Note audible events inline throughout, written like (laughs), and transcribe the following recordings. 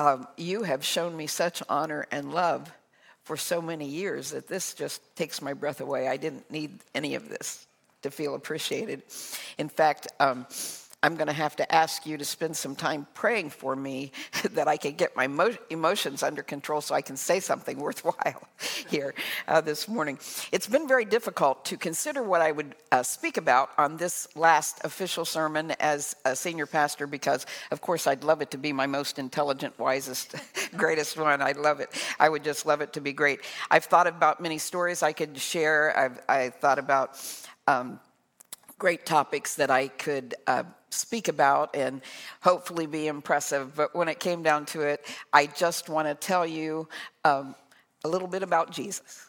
um, you have shown me such honor and love for so many years that this just takes my breath away. I didn't need any of this to feel appreciated. In fact, um, I'm going to have to ask you to spend some time praying for me (laughs) that I can get my mo- emotions under control so I can say something (laughs) worthwhile here uh, this morning. It's been very difficult to consider what I would uh, speak about on this last official sermon as a senior pastor because, of course, I'd love it to be my most intelligent, wisest, (laughs) greatest one. I'd love it. I would just love it to be great. I've thought about many stories I could share. I've I thought about. Um, great topics that I could uh, speak about and hopefully be impressive. But when it came down to it, I just want to tell you um, a little bit about Jesus.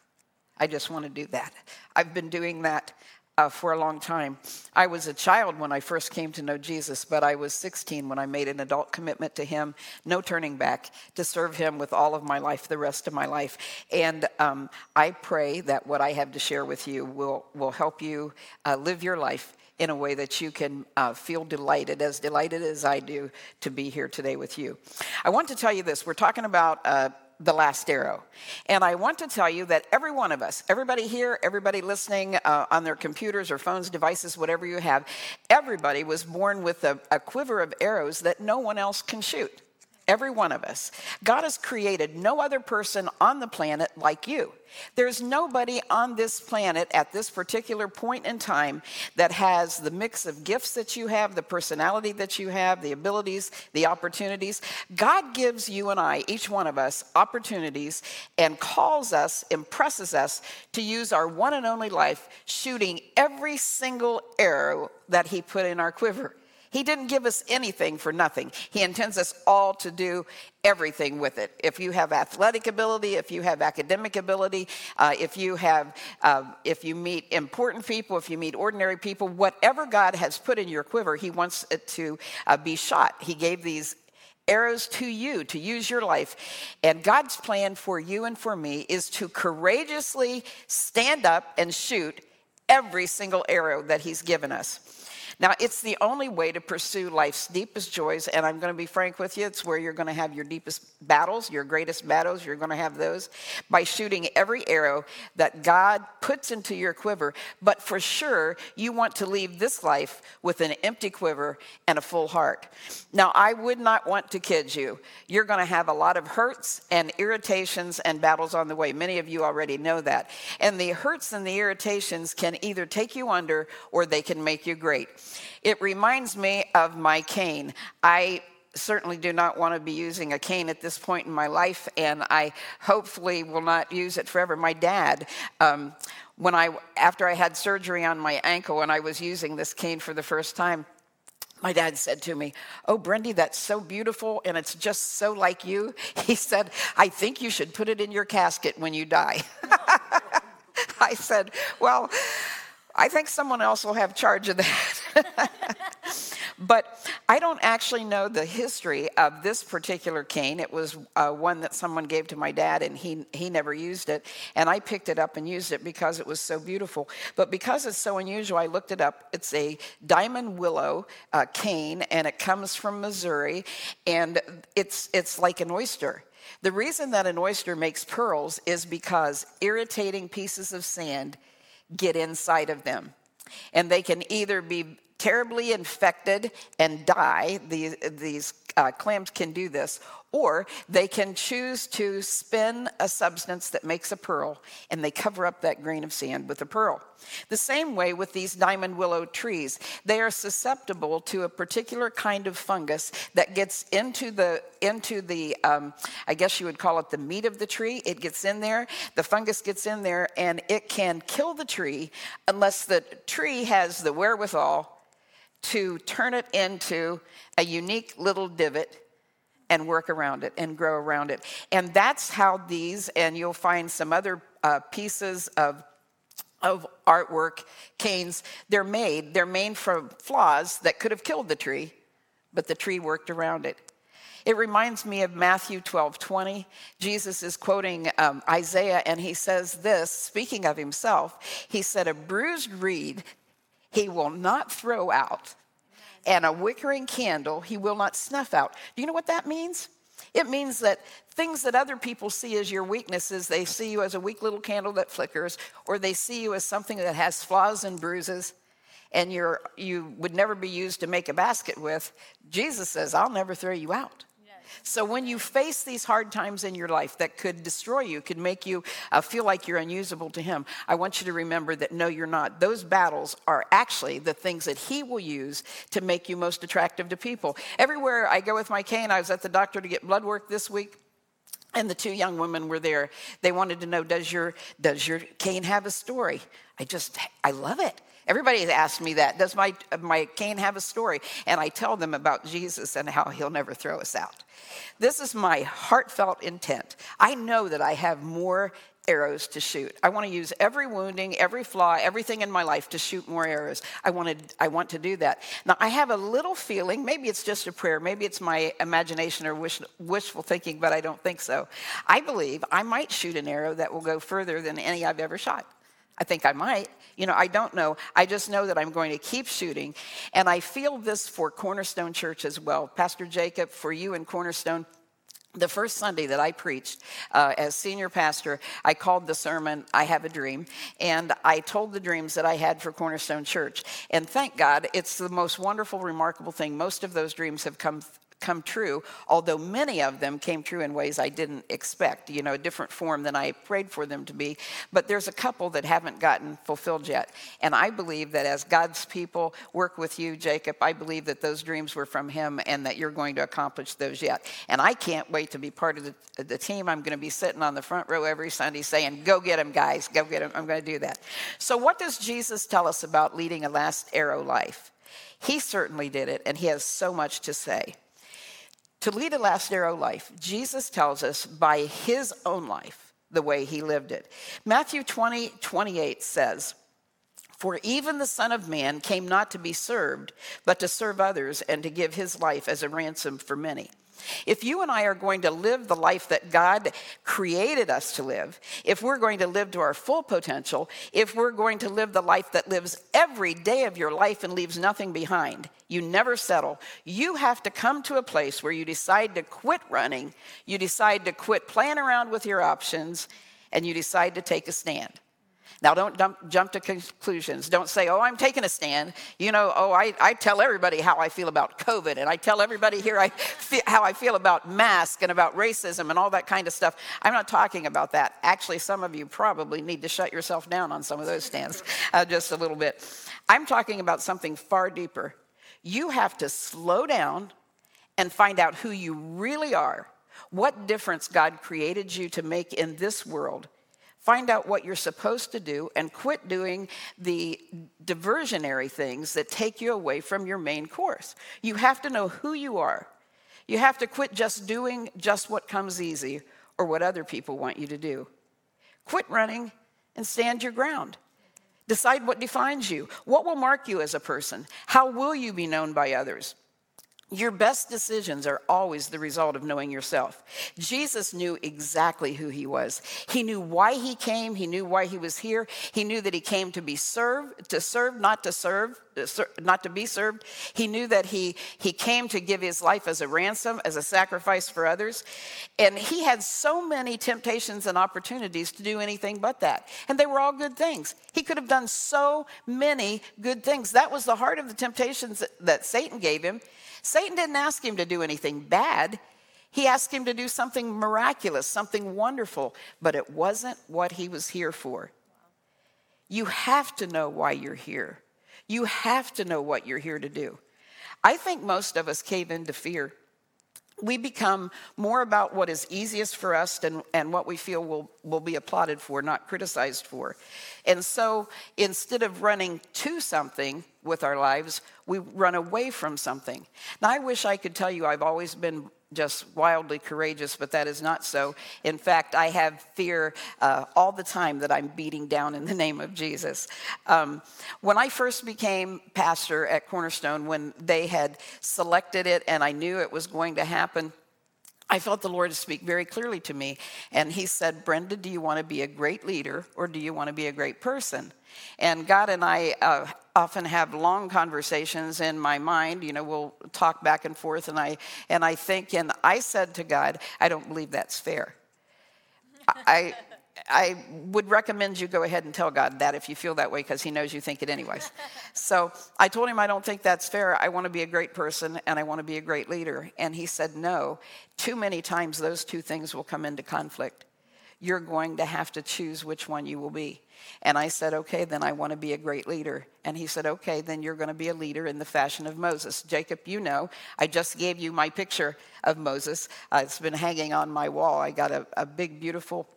I just want to do that. I've been doing that uh, for a long time. I was a child when I first came to know Jesus, but I was 16 when I made an adult commitment to Him, no turning back, to serve Him with all of my life, the rest of my life. And um, I pray that what I have to share with you will, will help you uh, live your life in a way that you can uh, feel delighted, as delighted as I do to be here today with you. I want to tell you this we're talking about. Uh, the last arrow. And I want to tell you that every one of us, everybody here, everybody listening uh, on their computers or phones, devices, whatever you have, everybody was born with a, a quiver of arrows that no one else can shoot. Every one of us. God has created no other person on the planet like you. There's nobody on this planet at this particular point in time that has the mix of gifts that you have, the personality that you have, the abilities, the opportunities. God gives you and I, each one of us, opportunities and calls us, impresses us to use our one and only life shooting every single arrow that He put in our quiver. He didn't give us anything for nothing. He intends us all to do everything with it. If you have athletic ability, if you have academic ability, uh, if you have, uh, if you meet important people, if you meet ordinary people, whatever God has put in your quiver, He wants it to uh, be shot. He gave these arrows to you to use your life. And God's plan for you and for me is to courageously stand up and shoot every single arrow that He's given us. Now, it's the only way to pursue life's deepest joys, and I'm going to be frank with you, it's where you're going to have your deepest battles, your greatest battles, you're going to have those by shooting every arrow that God puts into your quiver. But for sure, you want to leave this life with an empty quiver and a full heart. Now, I would not want to kid you. You're going to have a lot of hurts and irritations and battles on the way. Many of you already know that. And the hurts and the irritations can either take you under or they can make you great. It reminds me of my cane. I certainly do not want to be using a cane at this point in my life, and I hopefully will not use it forever. My dad, um, when I after I had surgery on my ankle and I was using this cane for the first time, my dad said to me, Oh, Brendy, that's so beautiful and it's just so like you. (laughs) He said, I think you should put it in your casket when you die. (laughs) I said, Well, I think someone else will have charge of that. (laughs) but I don't actually know the history of this particular cane. It was uh, one that someone gave to my dad, and he, he never used it. And I picked it up and used it because it was so beautiful. But because it's so unusual, I looked it up. It's a diamond willow uh, cane, and it comes from Missouri, and it's, it's like an oyster. The reason that an oyster makes pearls is because irritating pieces of sand get inside of them. And they can either be terribly infected and die, these, these uh, clams can do this, or they can choose to spin a substance that makes a pearl and they cover up that grain of sand with a pearl. The same way with these diamond willow trees, they are susceptible to a particular kind of fungus that gets into the into the um, I guess you would call it the meat of the tree. It gets in there, the fungus gets in there, and it can kill the tree unless the tree has the wherewithal to turn it into a unique little divot and work around it and grow around it. And that's how these, and you'll find some other uh, pieces of of artwork, canes, they're made. They're made from flaws that could have killed the tree, but the tree worked around it. It reminds me of Matthew 12 20. Jesus is quoting um, Isaiah, and he says this, speaking of himself, he said, A bruised reed he will not throw out, and a wickering candle he will not snuff out. Do you know what that means? It means that things that other people see as your weaknesses, they see you as a weak little candle that flickers, or they see you as something that has flaws and bruises, and you're, you would never be used to make a basket with. Jesus says, I'll never throw you out. So when you face these hard times in your life that could destroy you, could make you uh, feel like you're unusable to Him, I want you to remember that no, you're not. Those battles are actually the things that He will use to make you most attractive to people. Everywhere I go with my cane, I was at the doctor to get blood work this week. And the two young women were there. They wanted to know, does your, does your cane have a story? I just, I love it. Everybody has asked me that. Does my, my cane have a story? And I tell them about Jesus and how he'll never throw us out. This is my heartfelt intent. I know that I have more arrows to shoot. I want to use every wounding, every flaw, everything in my life to shoot more arrows. I wanted I want to do that. Now I have a little feeling, maybe it's just a prayer, maybe it's my imagination or wish, wishful thinking, but I don't think so. I believe I might shoot an arrow that will go further than any I've ever shot. I think I might. You know, I don't know. I just know that I'm going to keep shooting. And I feel this for Cornerstone Church as well. Pastor Jacob, for you and Cornerstone, the first Sunday that I preached uh, as senior pastor, I called the sermon, I Have a Dream, and I told the dreams that I had for Cornerstone Church. And thank God, it's the most wonderful, remarkable thing. Most of those dreams have come come true, although many of them came true in ways I didn't expect, you know, a different form than I prayed for them to be. But there's a couple that haven't gotten fulfilled yet. And I believe that as God's people work with you, Jacob, I believe that those dreams were from Him and that you're going to accomplish those yet. And I can't wait to be part of the, the team. I'm going to be sitting on the front row every Sunday saying, Go get them, guys, go get them. I'm going to do that. So, what does Jesus tell us about leading a last arrow life? He certainly did it, and he has so much to say. To lead a last arrow life, Jesus tells us by his own life the way he lived it. Matthew 20, 28 says, For even the Son of Man came not to be served, but to serve others and to give his life as a ransom for many. If you and I are going to live the life that God created us to live, if we're going to live to our full potential, if we're going to live the life that lives every day of your life and leaves nothing behind, you never settle. You have to come to a place where you decide to quit running, you decide to quit playing around with your options, and you decide to take a stand. Now, don't dump, jump to conclusions. Don't say, oh, I'm taking a stand. You know, oh, I, I tell everybody how I feel about COVID, and I tell everybody here I feel, how I feel about masks and about racism and all that kind of stuff. I'm not talking about that. Actually, some of you probably need to shut yourself down on some of those stands uh, just a little bit. I'm talking about something far deeper. You have to slow down and find out who you really are, what difference God created you to make in this world Find out what you're supposed to do and quit doing the diversionary things that take you away from your main course. You have to know who you are. You have to quit just doing just what comes easy or what other people want you to do. Quit running and stand your ground. Decide what defines you. What will mark you as a person? How will you be known by others? Your best decisions are always the result of knowing yourself. Jesus knew exactly who he was. He knew why he came. He knew why he was here. He knew that he came to be served, to serve, not to serve, uh, not to be served. He knew that he, he came to give his life as a ransom, as a sacrifice for others. And he had so many temptations and opportunities to do anything but that. And they were all good things. He could have done so many good things. That was the heart of the temptations that, that Satan gave him. Satan didn't ask him to do anything bad. He asked him to do something miraculous, something wonderful, but it wasn't what he was here for. You have to know why you're here. You have to know what you're here to do. I think most of us cave into fear we become more about what is easiest for us and, and what we feel will, will be applauded for, not criticized for. And so instead of running to something with our lives, we run away from something. Now, I wish I could tell you I've always been just wildly courageous, but that is not so. In fact, I have fear uh, all the time that I'm beating down in the name of Jesus. Um, when I first became pastor at Cornerstone, when they had selected it and I knew it was going to happen, I felt the Lord speak very clearly to me. And He said, Brenda, do you want to be a great leader or do you want to be a great person? And God and I uh, often have long conversations in my mind. You know, we'll talk back and forth, and I and I think, and I said to God, I don't believe that's fair. I. I would recommend you go ahead and tell God that if you feel that way because He knows you think it anyways. so I told Him I don't think that's fair. I want to be a great person and I want to be a great leader. And He said, No. Too many times those two things will come into conflict. You're going to have to choose which one you will be. And I said, okay, then I want to be a great leader. And he said, okay, then you're going to be a leader in the fashion of Moses. Jacob, you know, I just gave you my picture of Moses. Uh, it's been hanging on my wall. I got a, a big, beautiful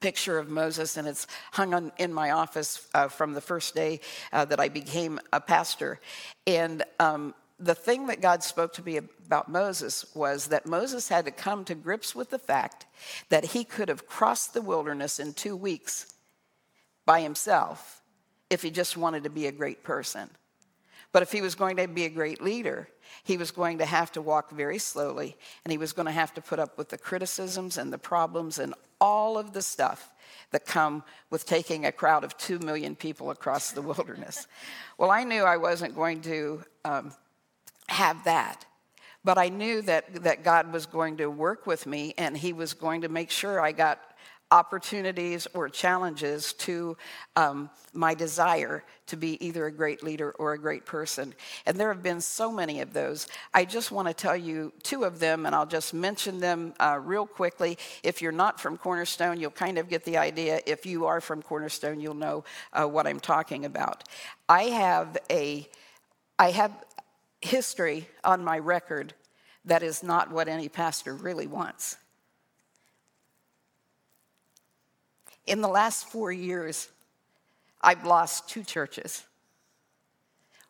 picture of Moses, and it's hung on, in my office uh, from the first day uh, that I became a pastor. And um, the thing that God spoke to me about Moses was that Moses had to come to grips with the fact that he could have crossed the wilderness in two weeks by himself if he just wanted to be a great person. But if he was going to be a great leader, he was going to have to walk very slowly and he was going to have to put up with the criticisms and the problems and all of the stuff that come with taking a crowd of two million people across the (laughs) wilderness. well, I knew I wasn't going to um, have that. But I knew that, that God was going to work with me and He was going to make sure I got opportunities or challenges to um, my desire to be either a great leader or a great person. And there have been so many of those. I just want to tell you two of them, and I'll just mention them uh, real quickly. If you're not from Cornerstone, you'll kind of get the idea. If you are from Cornerstone, you'll know uh, what I'm talking about. I have a, I have history on my record that is not what any pastor really wants. In the last four years, I've lost two churches.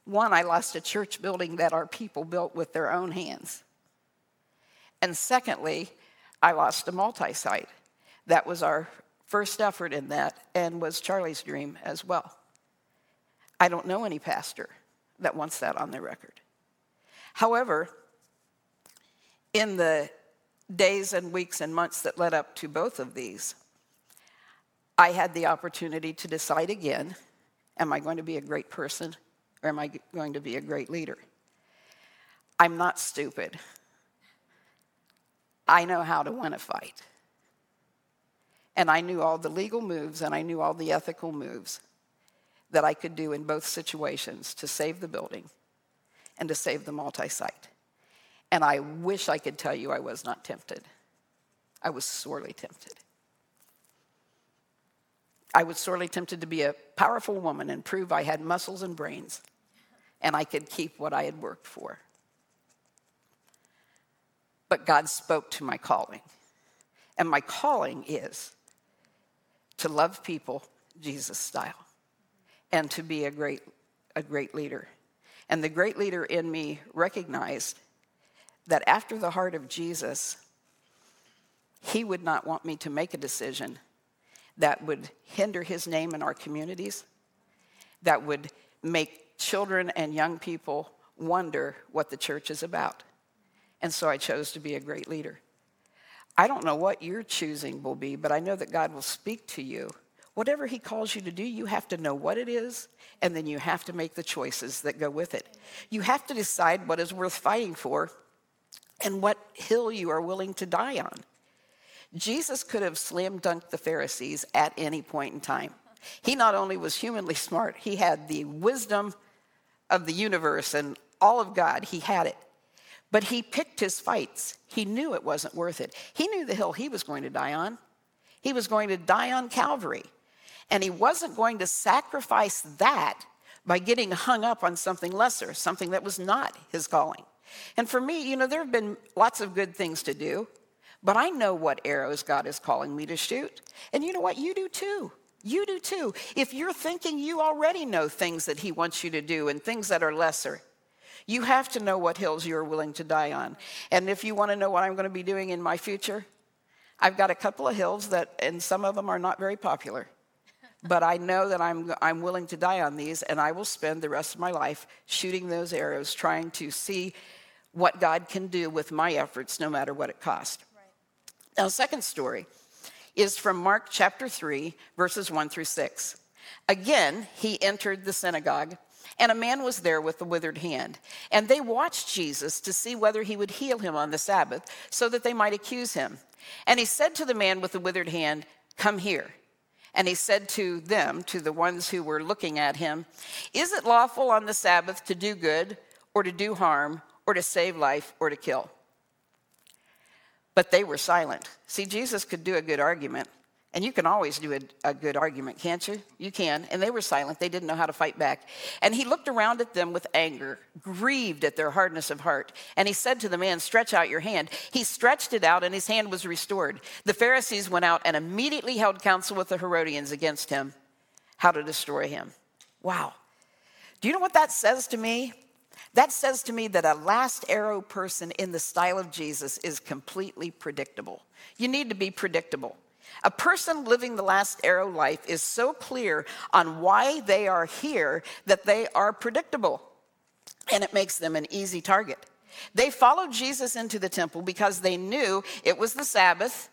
One, I lost a church building that our people built with their own hands. And secondly, I lost a multi site. That was our first effort in that and was Charlie's dream as well. I don't know any pastor that wants that on their record. However, in the days and weeks and months that led up to both of these, I had the opportunity to decide again am I going to be a great person or am I going to be a great leader? I'm not stupid. I know how to win a fight. And I knew all the legal moves and I knew all the ethical moves that I could do in both situations to save the building and to save the multi site. And I wish I could tell you I was not tempted. I was sorely tempted. I was sorely tempted to be a powerful woman and prove I had muscles and brains and I could keep what I had worked for. But God spoke to my calling. And my calling is to love people Jesus style and to be a great, a great leader. And the great leader in me recognized that after the heart of Jesus, he would not want me to make a decision that would hinder his name in our communities, that would make children and young people wonder what the church is about. And so I chose to be a great leader. I don't know what your choosing will be, but I know that God will speak to you. Whatever He calls you to do, you have to know what it is, and then you have to make the choices that go with it. You have to decide what is worth fighting for and what hill you are willing to die on. Jesus could have slam dunked the Pharisees at any point in time. He not only was humanly smart, he had the wisdom of the universe and all of God. He had it. But he picked his fights. He knew it wasn't worth it. He knew the hill he was going to die on. He was going to die on Calvary. And he wasn't going to sacrifice that by getting hung up on something lesser, something that was not his calling. And for me, you know, there have been lots of good things to do. But I know what arrows God is calling me to shoot. And you know what? You do too. You do too. If you're thinking you already know things that He wants you to do and things that are lesser, You have to know what hills you're willing to die on. And if you want to know what I'm going to be doing in my future, I've got a couple of hills that, and some of them are not very popular. But I know that I'm, I'm willing to die on these, and I will spend the rest of my life shooting those arrows, trying to see what God can do with my efforts, no matter what it costs. Now, second story is from Mark chapter 3, verses 1 through 6. Again, he entered the synagogue, and a man was there with a withered hand. And they watched Jesus to see whether he would heal him on the Sabbath, so that they might accuse him. And he said to the man with the withered hand, Come here. And he said to them, to the ones who were looking at him, Is it lawful on the Sabbath to do good, or to do harm, or to save life, or to kill? But they were silent. See, Jesus could do a good argument, and you can always do a, a, good argument, can't you? You can. And they were silent. They didn't know how to fight back. And he looked around at them with anger, grieved at their hardness of heart. And he said to the man, Stretch out your hand. He stretched it out, and his hand was restored. The Pharisees went out and immediately held counsel with the Herodians against him, how to destroy him. Wow. Do you know what that says to me? That says to me that a last arrow person in the style of Jesus is completely predictable. You need to be predictable. A person living the last arrow life is so clear on why they are here that they are predictable, and it makes them an easy target. They followed Jesus into the temple because they knew it was the Sabbath.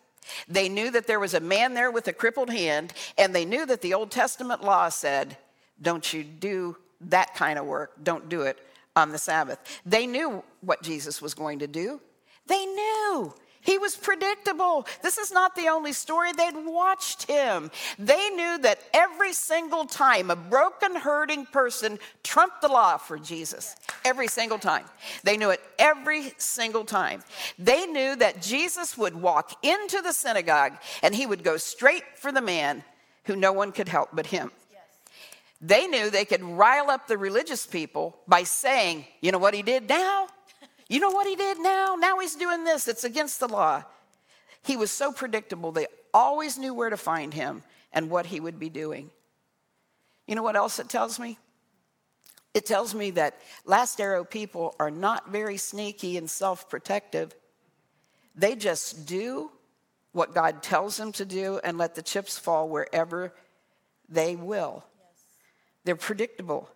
They knew that there was a man there with a crippled hand, and they knew that the Old Testament law said, Don't you do that kind of work, don't do it on the Sabbath. They knew what Jesus was going to do. They knew. He was predictable. This is not the only story. They'd watched him. They knew that every single time a broken, hurting person trumped the law for Jesus. Every single time. They knew it every single time. They knew that Jesus would walk into the synagogue and he would go straight for the man who no one could help but him. They knew they could rile up the religious people by saying, you know what he did now? You know what he did now? Now he's doing this. It's against the law. He was so predictable, they always knew where to find him and what he would be doing. You know what else it tells me? It tells me that last arrow people are not very sneaky and self protective. They just do what God tells them to do and let the chips fall wherever they will. They're predictable.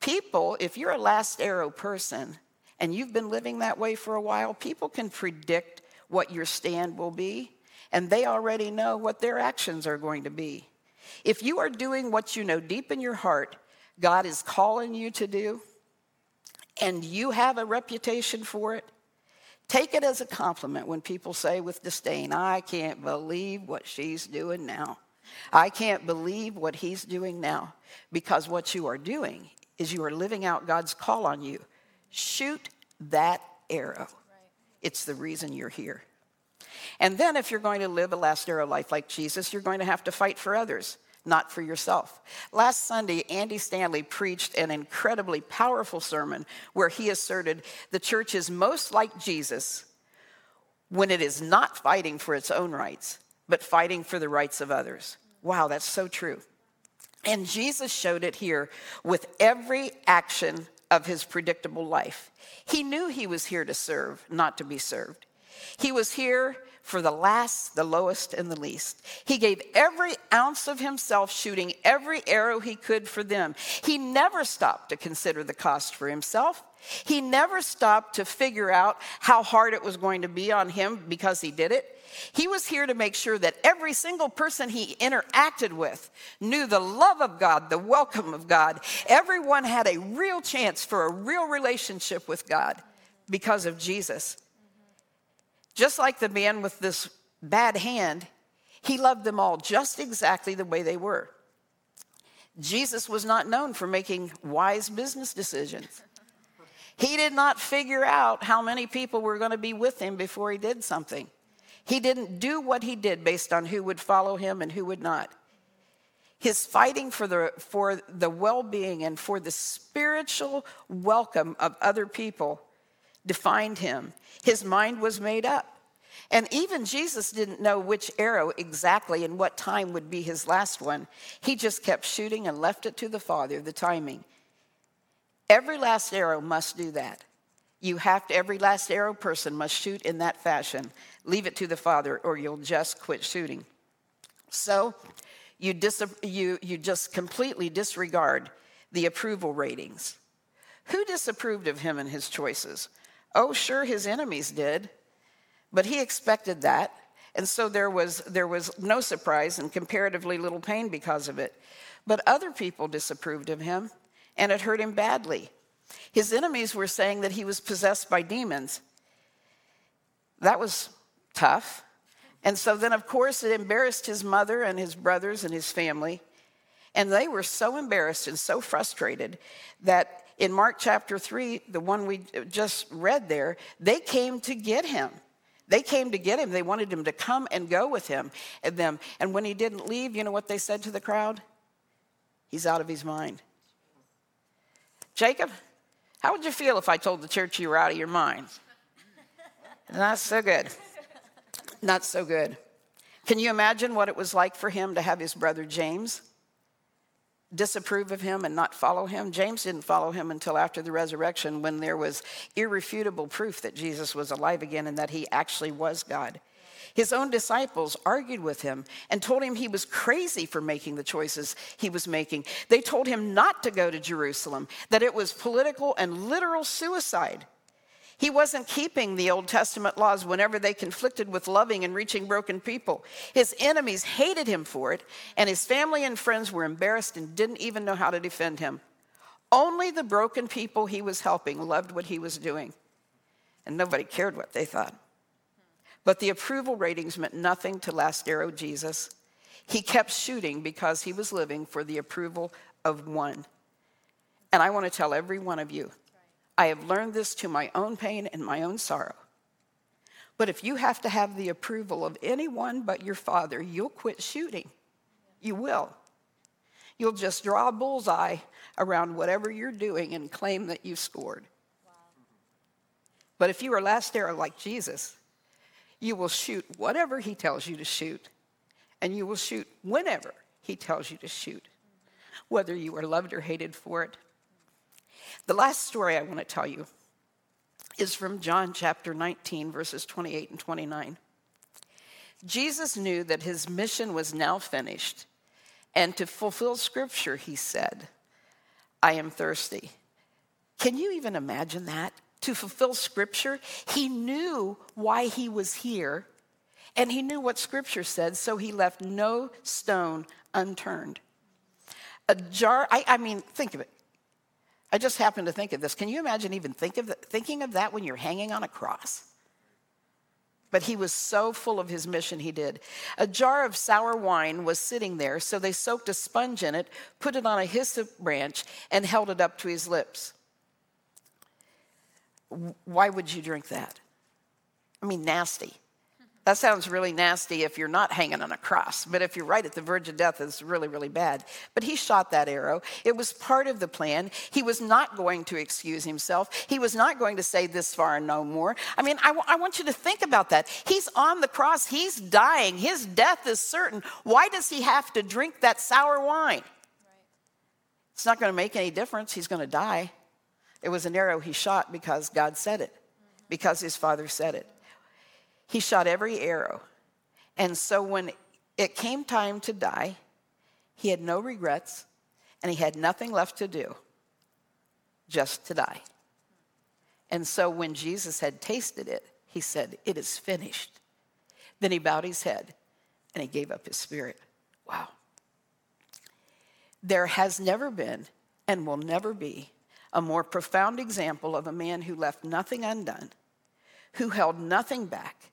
People, if you're a last arrow person and you've been living that way for a while, people can predict what your stand will be, and they already know what their actions are going to be. If you are doing what you know deep in your heart God is calling you to do, and you have a reputation for it, take it as a compliment when people say with disdain, I can't believe what she's doing now. I can't believe what he's doing now because what you are doing is you are living out God's call on you. Shoot that arrow. It's the reason you're here. And then, if you're going to live a last arrow life like Jesus, you're going to have to fight for others, not for yourself. Last Sunday, Andy Stanley preached an incredibly powerful sermon where he asserted the church is most like Jesus when it is not fighting for its own rights, but fighting for the rights of others. Wow, that's so true. And Jesus showed it here with every action of his predictable life. He knew he was here to serve, not to be served. He was here for the last, the lowest, and the least. He gave every ounce of himself, shooting every arrow he could for them. He never stopped to consider the cost for himself. He never stopped to figure out how hard it was going to be on him because he did it. He was here to make sure that every single person he interacted with knew the love of God, the welcome of God. Everyone had a real chance for a real relationship with God because of Jesus. Just like the man with this bad hand, he loved them all just exactly the way they were. Jesus was not known for making wise business decisions. He did not figure out how many people were going to be with him before he did something. He didn't do what he did based on who would follow him and who would not. His fighting for the, for the well being and for the spiritual welcome of other people defined him. His mind was made up. And even Jesus didn't know which arrow exactly and what time would be his last one. He just kept shooting and left it to the Father, the timing. Every last arrow must do that. You have to, every last arrow person must shoot in that fashion. Leave it to the Father, or you'll just quit shooting. So you, dis, you, you just completely disregard the approval ratings. Who disapproved of him and his choices? Oh, sure, his enemies did, but he expected that. And so there was, there was no surprise and comparatively little pain because of it. But other people disapproved of him, and it hurt him badly. His enemies were saying that he was possessed by demons. That was tough. And so then, of course, it embarrassed his mother and his brothers and his family. And they were so embarrassed and so frustrated that in Mark chapter 3, the one we just read there, they came to get him. They came to get him. They wanted him to come and go with him and them. And when he didn't leave, you know what they said to the crowd? He's out of his mind. Jacob, how would you feel if I told the church you were out of your mind? Not so good. Not so good. Can you imagine what it was like for him to have his brother James disapprove of him and not follow him? James didn't follow him until after the resurrection when there was irrefutable proof that Jesus was alive again and that he actually was God. His own disciples argued with him and told him he was crazy for making the choices he was making. They told him not to go to Jerusalem, that it was political and literal suicide. He wasn't keeping the Old Testament laws whenever they conflicted with loving and reaching broken people. His enemies hated him for it, and his family and friends were embarrassed and didn't even know how to defend him. Only the broken people he was helping loved what he was doing, and nobody cared what they thought. But the approval ratings meant nothing to Last Arrow Jesus. He kept shooting because he was living for the approval of one. And I want to tell every one of you I have learned this to my own pain and my own sorrow. But if you have to have the approval of anyone but your father, you'll quit shooting. You will. You'll just draw a bullseye around whatever you're doing and claim that you scored. Wow. But if you are last arrow like Jesus, you will shoot whatever he tells you to shoot, and you will shoot whenever he tells you to shoot, whether you are loved or hated for it. The last story I want to tell you is from John chapter 19, verses 28 and 29. Jesus knew that his mission was now finished, and to fulfill scripture, he said, I am thirsty. Can you even imagine that? to fulfill scripture. He knew why he was here, and he knew what scripture said, so he left no stone unturned. A jar, I, I mean, think of it. I just happened to think of this. Can you imagine even think of the, thinking of that when you're hanging on a cross? But he was so full of his mission, he did. A jar of sour wine was sitting there, so they soaked a sponge in it, put it on a hyssop branch, and held it up to his lips why would you drink that? I mean, nasty. That sounds really nasty if you're not hanging on a cross, but if you're right at the verge of death, it's really, really bad. But he shot that arrow. It was part of the plan. He was not going to excuse himself. He was not going to say this far and no more. I mean, I, w- I want you to think about that. He's on the cross, he's dying, his death is certain. Why does he have to drink that sour wine? Right. It's not going to make any difference. He's going to die. It was an arrow he shot because God said it, because his father said it. He shot every arrow. And so when it came time to die, he had no regrets and he had nothing left to do, just to die. And so when Jesus had tasted it, he said, It is finished. Then he bowed his head and he gave up his spirit. Wow. There has never been and will never be a more profound example of a man who left nothing undone, who held nothing back,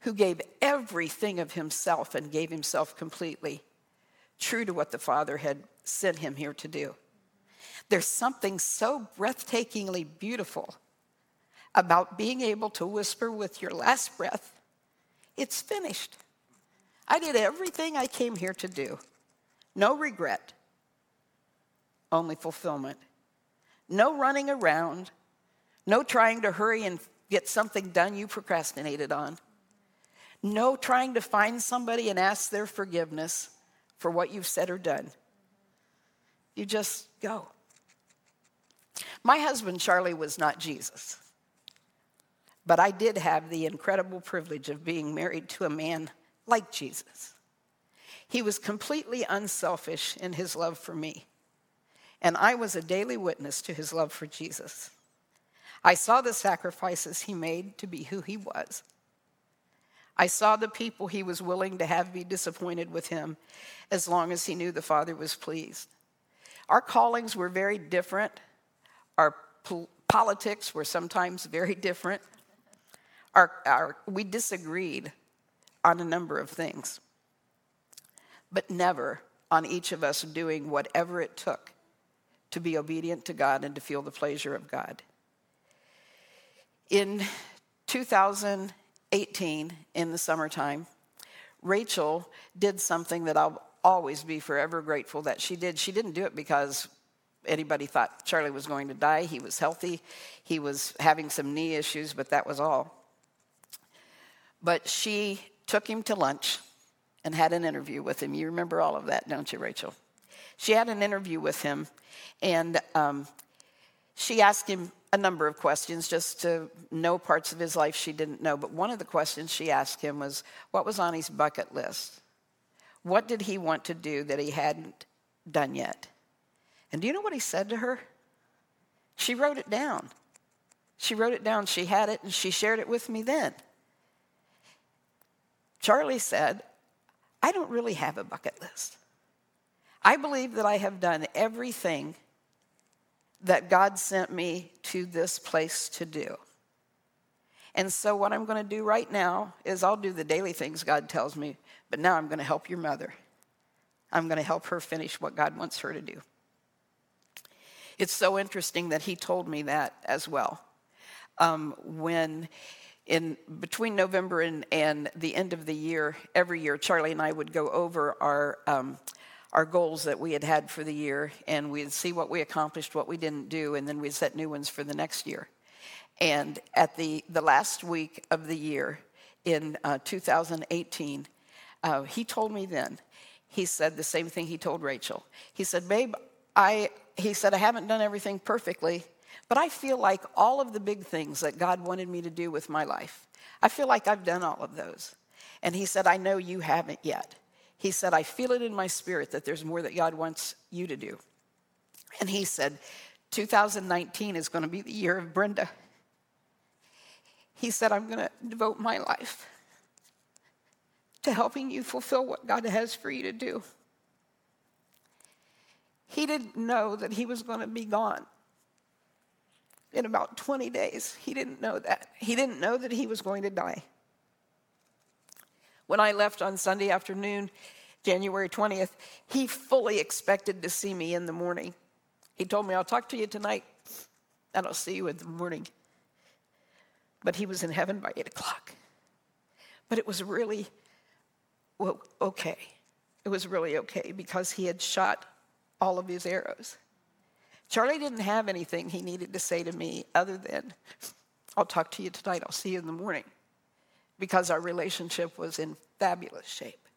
who gave everything of himself and gave himself completely, true to what the Father had sent him here to do. There's something so breathtakingly beautiful about being able to whisper with your last breath, It's finished. I did everything I came here to do. No regret, only fulfillment. No running around, no trying to hurry and get something done you procrastinated on. No trying to find somebody and ask their forgiveness for what you've said or done. You just go. My husband, Charlie, was not Jesus. But I did have the incredible privilege of being married to a man like Jesus. He was completely unselfish in his love for me, and I was a daily witness to his love for Jesus. I saw the sacrifices he made to be who he was. I saw the people he was willing to have be disappointed with him as long as he knew the Father was pleased. Our callings were very different. Our po- politics were sometimes very different. Our, our, we disagreed on a number of things, but never on each of us doing whatever it took to be obedient to God and to feel the pleasure of God. In 2018, in the summertime, Rachel did something that I'll always be forever grateful that she did. She didn't do it because anybody thought Charlie was going to die. He was healthy, he was having some knee issues, but that was all. But she took him to lunch and had an interview with him. You remember all of that, don't you, Rachel? She had an interview with him, and um, she asked him a number of questions just to know parts of his life she didn't know. But one of the questions she asked him was, What was on his bucket list? What did he want to do that he hadn't done yet? And do you know what he said to her? She wrote it down. She wrote it down. She had it and she shared it with me then. Charlie said, I don't really have a bucket list. I believe that I have done everything that God sent me to this place to do. And so, what I'm going to do right now is I'll do the daily things God tells me, but now I'm going to help your mother. I'm going to help her finish what God wants her to do. It's so interesting that he told me that as well. Um, when in between November and, and the end of the year, every year, Charlie and I would go over our um, our goals that we had had for the year, and we'd see what we accomplished, what we didn't do, and then we'd set new ones for the next year. And at the the last week of the year in uh, 2018, uh, he told me then. He said the same thing he told Rachel. He said, "Babe, I." He said, "I haven't done everything perfectly." But I feel like all of the big things that God wanted me to do with my life, I feel like I've done all of those. And he said, I know you haven't yet. He said, I feel it in my spirit that there's more that God wants you to do. And he said, 2019 is going to be the year of Brenda. He said, I'm going to devote my life to helping you fulfill what God has for you to do. He didn't know that he was going to be gone in about 20 days. He didn't know that. He didn't know that he was going to die. When I left on Sunday afternoon, January 20th, he fully expected to see me in the morning. He told me, I'll talk to you tonight and I'll see you in the morning. But he was in heaven by 8 o'clock. But it was really well, okay. It was really okay because he had shot all of his arrows. Charlie didn't have anything he needed to say to me other than, I'll talk to you tonight, I'll see you in the morning, because our relationship was in fabulous shape.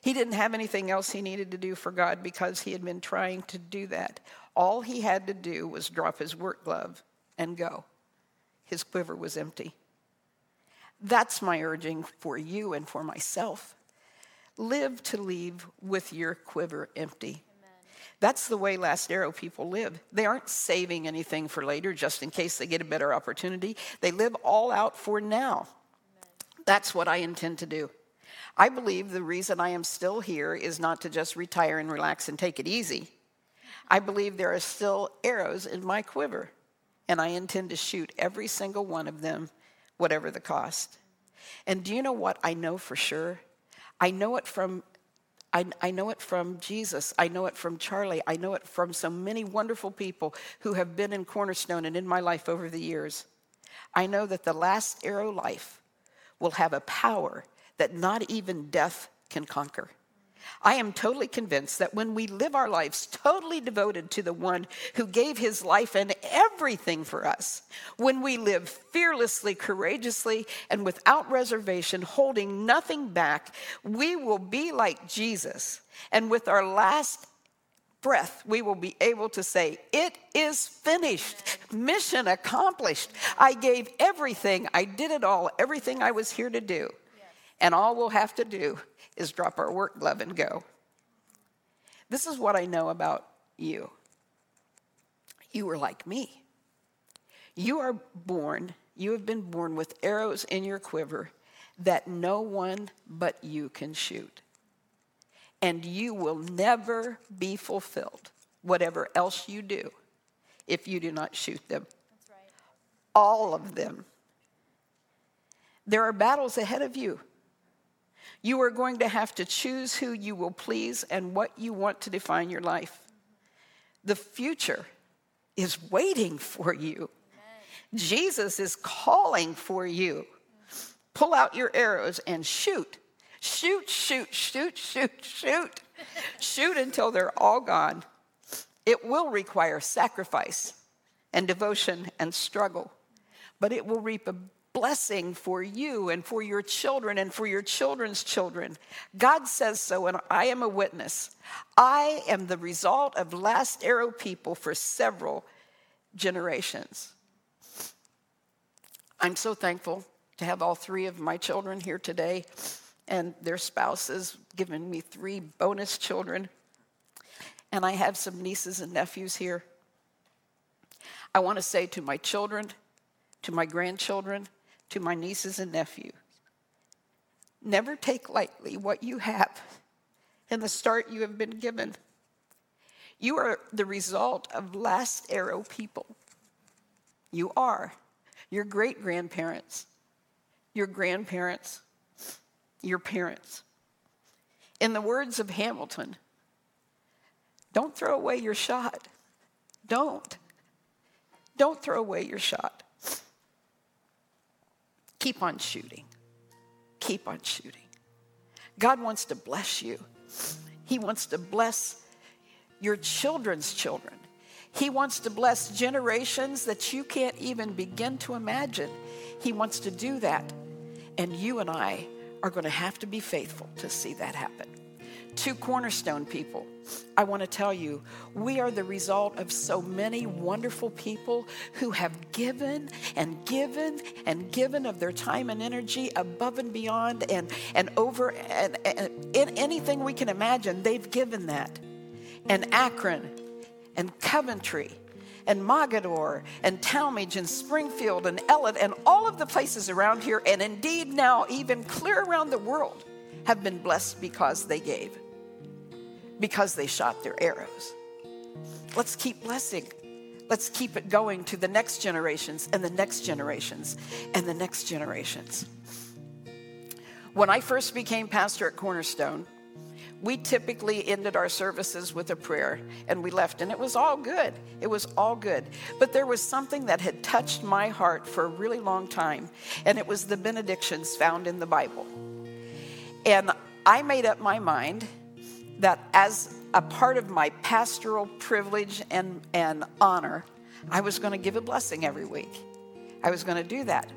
He didn't have anything else he needed to do for God because he had been trying to do that. All he had to do was drop his work glove and go. His quiver was empty. That's my urging for you and for myself. Live to leave with your quiver empty. That's the way Last Arrow people live. They aren't saving anything for later just in case they get a better opportunity. They live all out for now. That's what I intend to do. I believe the reason I am still here is not to just retire and relax and take it easy. I believe there are still arrows in my quiver, and I intend to shoot every single one of them, whatever the cost. And do you know what I know for sure? I know it from I, I, know it from Jesus. I know it from Charlie. I know it from so many wonderful people who have been in Cornerstone and in my life over the years. I know that the last arrow life will have a power that not even death can conquer. I am totally convinced that when we live our lives totally devoted to the one who gave his life and everything for us, when we live fearlessly, courageously, and without reservation, holding nothing back, we will be like Jesus. And with our last breath, we will be able to say, It is finished. Mission accomplished. I gave everything. I did it all, everything I was here to do. And all we'll have to do is drop our work glove and go. This is what I know about you. You are like me. You are born, you have been born with arrows in your quiver that no one but you can shoot and you will never be fulfilled, whatever else you do, if you do not shoot them. Right. All of them. There are battles ahead of you. You are going to have to choose who you will please and what you want to define your life. The future is waiting for you. Amen. Jesus is calling for you. Pull out your arrows and shoot Shoot, shoot, shoot, shoot, shoot. shoot until they're all gone. It will require sacrifice and devotion and struggle, but it will reap a blessing for you and for your children and for your children's children. God says so, and I am a witness. I am the result of last arrow people for several generations. I'm so thankful to have all three of my children here today and their spouses, given me three bonus children. And I have some nieces and nephews here. I want to say to my children, to my grandchildren, to my nieces and nephews never take lightly what you have and the start you have been given. You are the result of last arrow people. You are. Your great grandparents, your grandparents, your parents. In the words of Hamilton, don't throw away your shot. Don't. Don't throw away your shot. Keep on shooting. Keep on shooting. God wants to bless you. He wants to bless your children's children. He wants to bless generations that you can't even begin to imagine. He wants to do that. And you and I are going to have to be faithful to see that happen. Two cornerstone people, I want to tell you, we are the result of so many wonderful people who have given and given and given of their time and energy above and beyond and, and over and, and in anything we can imagine, they've given that. And Akron and Coventry and Mogadore and Tallmadge and Springfield and Ellet and all of the places around here, and indeed now even clear around the world, have been blessed because they gave, because they shot their arrows. Let's keep blessing. Let's keep it going to the next generations and the next generations and the next generations. When I first became pastor at Cornerstone, we typically ended our services with a prayer and we left, and it was all good. It was all good. But there was something that had touched my heart for a really long time, and it was the benedictions found in the Bible. And I made up my mind that as a part of my pastoral privilege and, and honor, I was going to give a blessing every week. I was going to do that.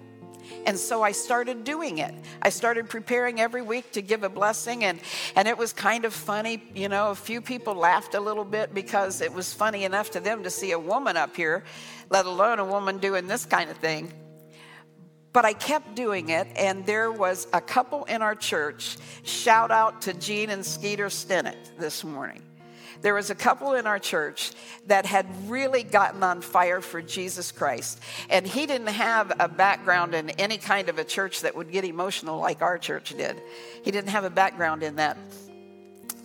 And so I started doing it. I started preparing every week to give a blessing, and, and it was kind of funny. You know, a few people laughed a little bit because it was funny enough to them to see a woman up here, let alone a woman doing this kind of thing. But I kept doing it, and there was a couple in our church. Shout out to Gene and Skeeter Stinnett this morning there was a couple in our church that had really gotten on fire for Jesus Christ. And he didn't have a background in any kind of a church that would get emotional like our church did. He didn't have a background in that.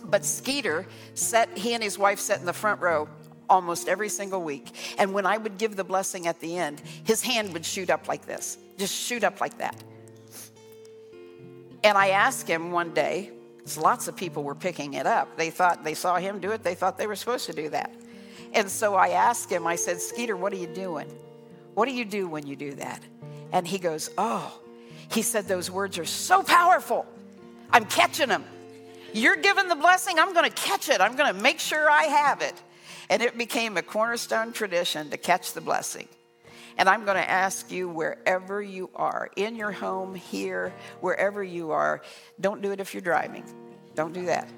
But Skeeter sat, he and his wife sat in the front row almost every single week. And when I would give the blessing at the end, his hand would shoot up like this, just shoot up like that. And I asked him one day, lots of people were picking it up. They thought they saw him do it, they thought they were supposed to do that. And so I asked him, I said, Skeeter, what are you doing? What do you do when you do that? And he goes, Oh, he said, those words are so powerful. I'm catching them. You're giving the blessing, I'm going to catch it. I'm going to make sure I have it. And it became a cornerstone tradition to catch the blessing. And I'm going to ask you, wherever you are, in your home, here, wherever you are, don't do it if you're driving. Don't do that.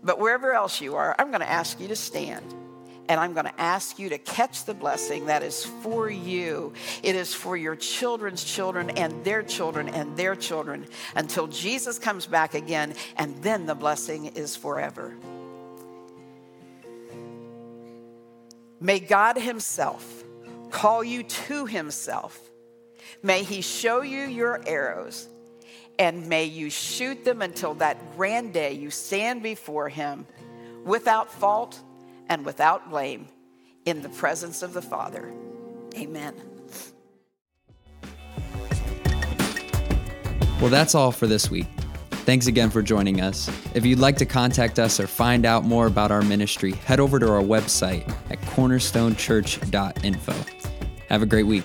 But wherever else you are, I'm going to ask you to stand. And I'm going to ask you to catch the blessing that is for you. It is for your children's children and their children and their children until Jesus comes back again, and then the blessing is forever. May God Himself call you to Himself. May He show you your arrows, and may you shoot them until that grand day you stand before Him without fault and without blame in the presence of the Father. Amen. Well, that's all for this week. Thanks again for joining us. If you'd like to contact us or find out more about our ministry, head over to our website at cornerstonechurch.info. Have a great week.